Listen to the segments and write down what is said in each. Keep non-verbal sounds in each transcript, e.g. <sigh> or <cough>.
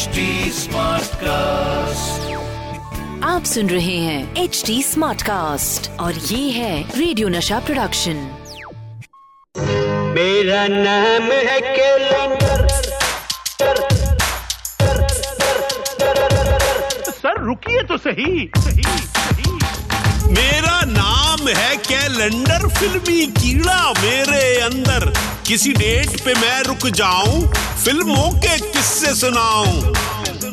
HD cast आप सुन रहे हैं एच डी स्मार्ट कास्ट और ये है रेडियो नशा प्रोडक्शन मेरा नाम है कैलेंडर। सर रुकिए तो सही। सही सही मेरा नाम है कैलेंडर फिल्मी कीड़ा मेरे अंदर। किसी डेट पे मैं रुक जाऊँ फ़िल्मों के किस्से सुनाऊं।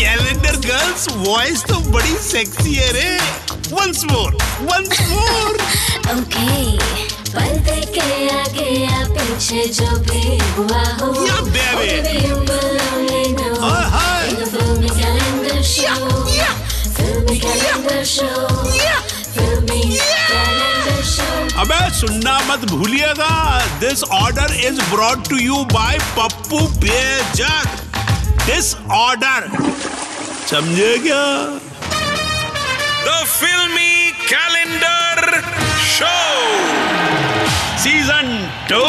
कैलेंडर गर्ल्स वॉइस तो बड़ी सेक्सी है रे. Once more once more okay पलते के आगे या पीछे जो भी हुआ हो या बेबे अबे सुनना मत भूलिएगा। This order is brought to you by Pappu Bejak this order समझे क्या? द फिल्मी कैलेंडर शो सीज़न टू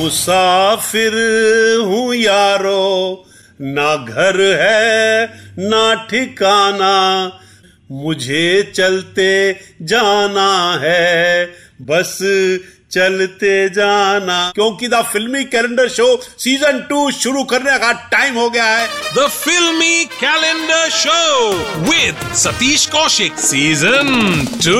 मुसाफिर हूँ यारो ना घर है ना ठिकाना मुझे चलते जाना है बस चलते जाना क्योंकि द फिल्मी कैलेंडर शो सीज़न टू शुरू करने का टाइम हो गया है the Filmy Calendar Show with Satish Kaushik. Season 2.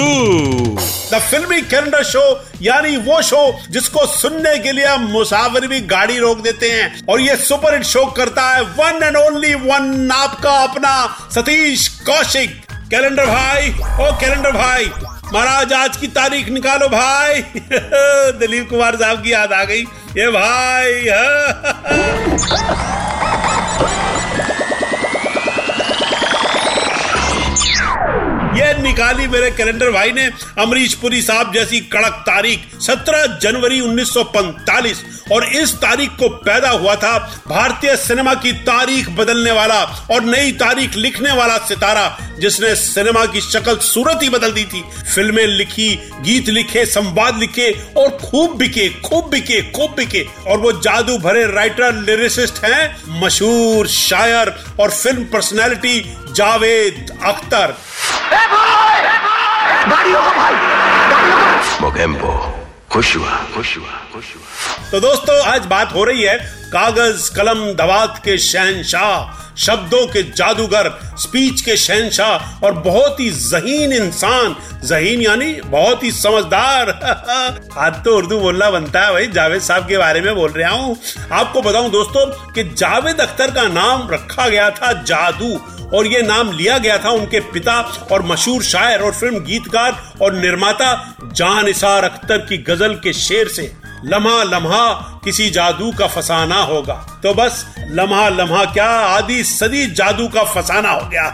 The Filmy Calendar Show यानी वो शो जिसको सुनने के लिए मुसाफिर भी गाड़ी रोक देते हैं और ये सुपर हिट शो करता है वन एंड ओनली वन आपका अपना सतीश कौशिक कैलेंडर भाई ओ कैलेंडर भाई महाराज, आज की तारीख निकालो भाई। <laughs> दिलीप कुमार साहब की याद आ गई। ये भाई। <laughs> ये निकाली मेरे कैलेंडर भाई ने। अमरीश पुरी साहब जैसी कड़क तारीख 17 जनवरी 1945 और इस तारीख को पैदा हुआ था भारतीय सिनेमा की तारीख बदलने वाला और नई तारीख लिखने वाला सितारा जिसने सिनेमा की शक्ल सूरत ही बदल दी थी। फ़िल्में लिखी गीत लिखे संवाद लिखे और खूब बिके खूब बिके खूब बिके। और वो जादू भरे राइटर लिरिसिस्ट हैं मशहूर शायर और फ़िल्म पर्सनैलिटी जावेद अख्तर। खुश हुआ खुश हुआ खुश हुआ तो दोस्तों, आज बात हो रही है कागज़, कलम, दवात के शहनशाह शब्दों के जादूगर, स्पीच के शहनशाह और बहुत ही जहीन इंसान। जहीन यानी बहुत ही समझदार। <laughs> आज तो उर्दू बोलना बनता है भाई, जावेद साहब के बारे में बोल रहा हूँ। आपको बताऊँ दोस्तों कि जावेद अख्तर का नाम रखा गया था जादू। और ये नाम लिया गया था उनके पिता और मशहूर शायर और फ़िल्म गीतकार और निर्माता जान निसार अख्तर की गज़ल के शेर से लम्हा लम्हा किसी जादू का फसाना होगा। तो बस लम्हा लम्हा क्या आधी सदी जादू का फसाना हो गया।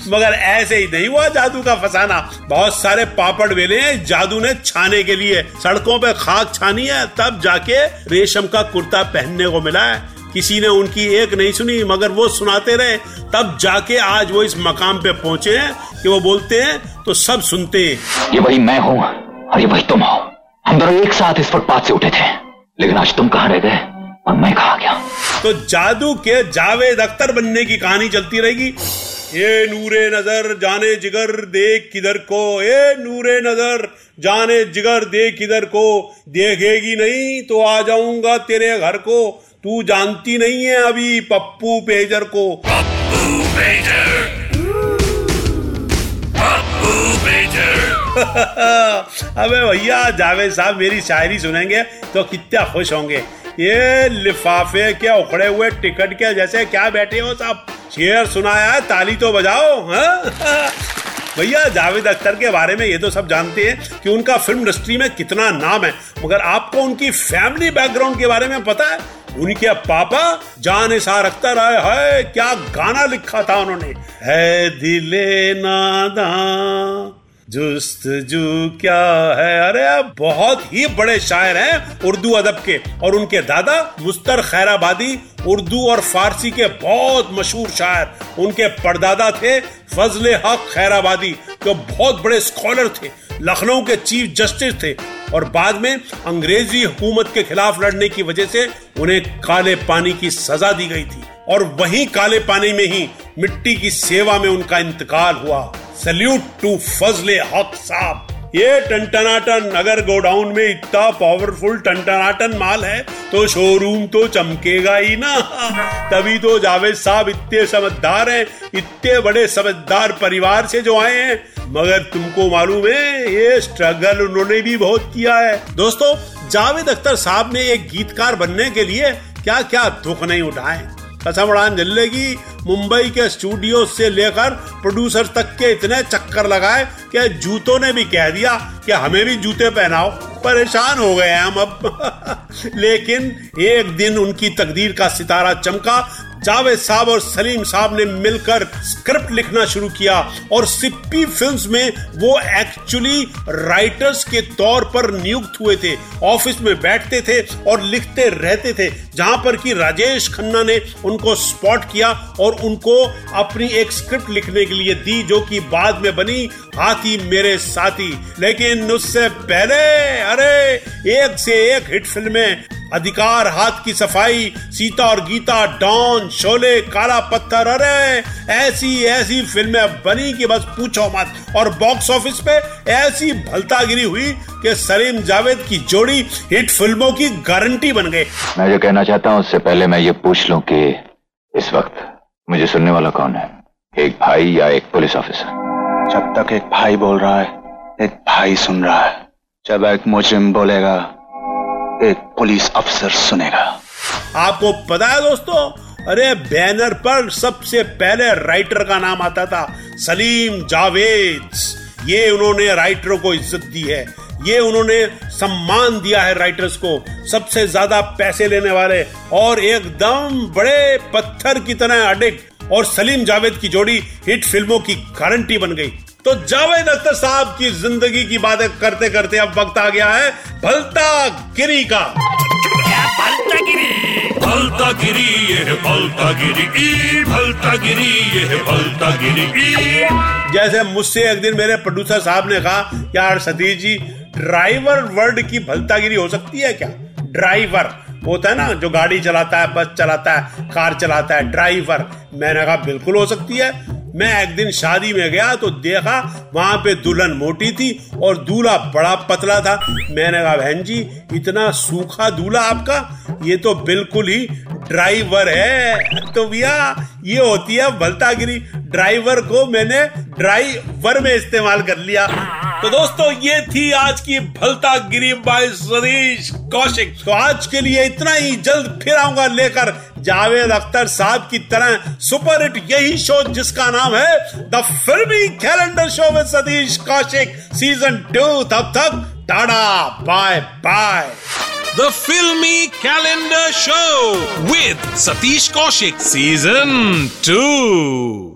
<laughs> मगर ऐसे ही नहीं हुआ जादू का फसाना। बहुत सारे पापड़ बेले हैं जादू ने छाने के लिए। सड़कों पे खाक छानी है, तब जाके रेशम का कुर्ता पहनने को मिला है। किसी ने उनकी एक नहीं सुनी मगर वो सुनाते रहे। तब जाके आज वो इस मकाम पे पहुँचे हैं कि वो बोलते हैं तो सब सुनते हैं। ये वही मैं हूँ और ये वही तुम हो। हम दोनों एक साथ इस फुटपाथ से उठे थे। लेकिन आज तुम कहाँ रह गए और मैं कहा गया? तो जादू के जावेद अख्तर बनने की कहानी चलती रहेगी। ये नूरे नज़र जाने जिगर देख किधर को। ये नूरे नज़र जाने जिगर देख किधर को? देखेगी नहीं तो आ जाऊँगा तेरे घर को। तू जानती नहीं है अभी पप्पू पेजर को। पप्पू पेजर। पप्पू पेजर। <laughs> अबे भैया जावेद साहब मेरी शायरी सुनेंगे तो कितना खुश होंगे। ये लिफाफे के उखड़े हुए टिकट के जैसे क्या बैठे हो साहब शेर सुनाया है ताली तो बजाओ हाँ? <laughs> भैया जावेद अख्तर के बारे में ये तो सब जानते हैं कि उनका फ़िल्म इंडस्ट्री में कितना नाम है मगर आपको उनकी फैमिली बैकग्राउंड के बारे में पता है? उनके पापा जान सा रखता रहे है क्या गाना लिखा था उन्होंने? है दिले नादा जुस्तजू क्या है? अरे बहुत ही बड़े शायर हैं उर्दू अदब के, और उनके दादा मुस्तर खैराबादी उर्दू और फारसी के बहुत मशहूर शायर। उनके परदादा थे फजले हक खैराबादी, जो बहुत बड़े स्कॉलर थे, लखनऊ के चीफ जस्टिस थे और बाद में अंग्रेज़ी हुकूमत के खिलाफ लड़ने की वजह से उन्हें काले पानी की सजा दी गई थी। और वही काले पानी में ही मिट्टी की सेवा में उनका इंतकाल हुआ। सल्यूट टू फजले हक साहब। ये टनटनाटन अगर गोडाउन में इतना पावरफुल टनटनाटन माल है तो शोरूम तो चमकेगा ही ना। तभी तो जावेद साहब इतने समझदार हैं, इतने बड़े समझदार परिवार से जो आए हैं मगर तुमको मालूम है, ये स्ट्रगल उन्होंने भी बहुत किया है। दोस्तों, जावेद अख्तर साहब ने एक गीतकार बनने के लिए क्या क्या दुख नहीं उठाए। कसम उड़ान ज़िले मुंबई के स्टूडियो से लेकर प्रोड्यूसर तक के इतने चक्कर लगाए कि जूतों ने भी कह दिया कि हमें भी जूते पहनाओ। परेशान हो गए हम अब। <laughs> लेकिन एक दिन उनकी तकदीर का सितारा चमका जावेद साहब और सलीम साहब ने मिलकर स्क्रिप्ट लिखना शुरू किया और सिप्पी फिल्म्स में वो एक्चुअली राइटर्स के तौर पर नियुक्त हुए थे। ऑफ़िस में बैठते थे और लिखते रहते थे, जहाँ पर कि राजेश खन्ना ने उनको स्पॉट किया और उनको अपनी एक स्क्रिप्ट लिखने के लिए दी, जो कि बाद में बनी हाथी मेरे साथी। लेकिन उससे पहले, अरे, एक से एक हिट फ़िल्में अधिकार हाथ की सफ़ाई सीता और गीता डॉन शोले काला पत्थर अरे ऐसी ऐसी फ़िल्में बनी कि बस पूछो मत। और बॉक्स ऑफ़िस पे ऐसी भलतागिरी हुई कि सलीम जावेद की जोड़ी हिट फ़िल्मों की गारंटी बन गए मैं जो कहना चाहता हूँ उससे पहले मैं ये पूछ लूँ कि इस वक्त मुझे सुनने वाला कौन है? एक भाई या एक पुलिस ऑफिसर? जब तक एक भाई बोल रहा है एक भाई सुन रहा है। जब एक मुजरिम बोलेगा एक पुलिस अफसर सुनेगा। आपको पता है दोस्तों, अरे बैनर पर सबसे पहले राइटर का नाम आता था सलीम जावेद। ये उन्होंने राइटरों को इज़्ज़त दी है। ये उन्होंने सम्मान दिया है राइटर्स को। सबसे ज़्यादा पैसे लेने वाले और एकदम बड़े पत्थर की तरह अडिक्ट और सलीम जावेद की जोड़ी हिट फ़िल्मों की गारंटी बन गई। तो जावेद अख्तर साहब की ज़िंदगी की बातें करते करते अब वक्त आ गया है भलता गिरी का। भलता गिरी भलता गिरी ये भलता गिरी भलता गिरी ये भलता गिरी जैसे मुझसे एक दिन मेरे प्रोड्यूसर साहब ने कहा यार सतीश जी ड्राइवर वर्ड की भलतागिरी हो सकती है क्या? ड्राइवर होता है ना जो गाड़ी चलाता है बस चलाता है कार चलाता है ड्राइवर मैंने कहा बिल्कुल हो सकती है। मैं एक दिन शादी में गया तो देखा वहाँ पे दुल्हन मोटी थी और दूल्हा बड़ा पतला था। मैंने कहा, बहन जी, इतना सूखा दूल्हा आपका? ये तो बिल्कुल ही ड्राइवर है। तो भैया, ये होती है भलतागिरी ड्राइवर को मैंने ड्राइवर में इस्तेमाल कर लिया। तो दोस्तों, ये थी आज की भलता गिरी बाय सतीश कौशिक। तो आज के लिए इतना ही। जल्द फिर आऊँगा लेकर जावेद अख्तर साहब की तरह सुपर हिट यही शो जिसका नाम है द फिल्मी कैलेंडर शो में सतीश कौशिक सीज़न टू। तब तक, tata, bye bye. The Filmy Calendar Show with Satish Kaushik, Season 2.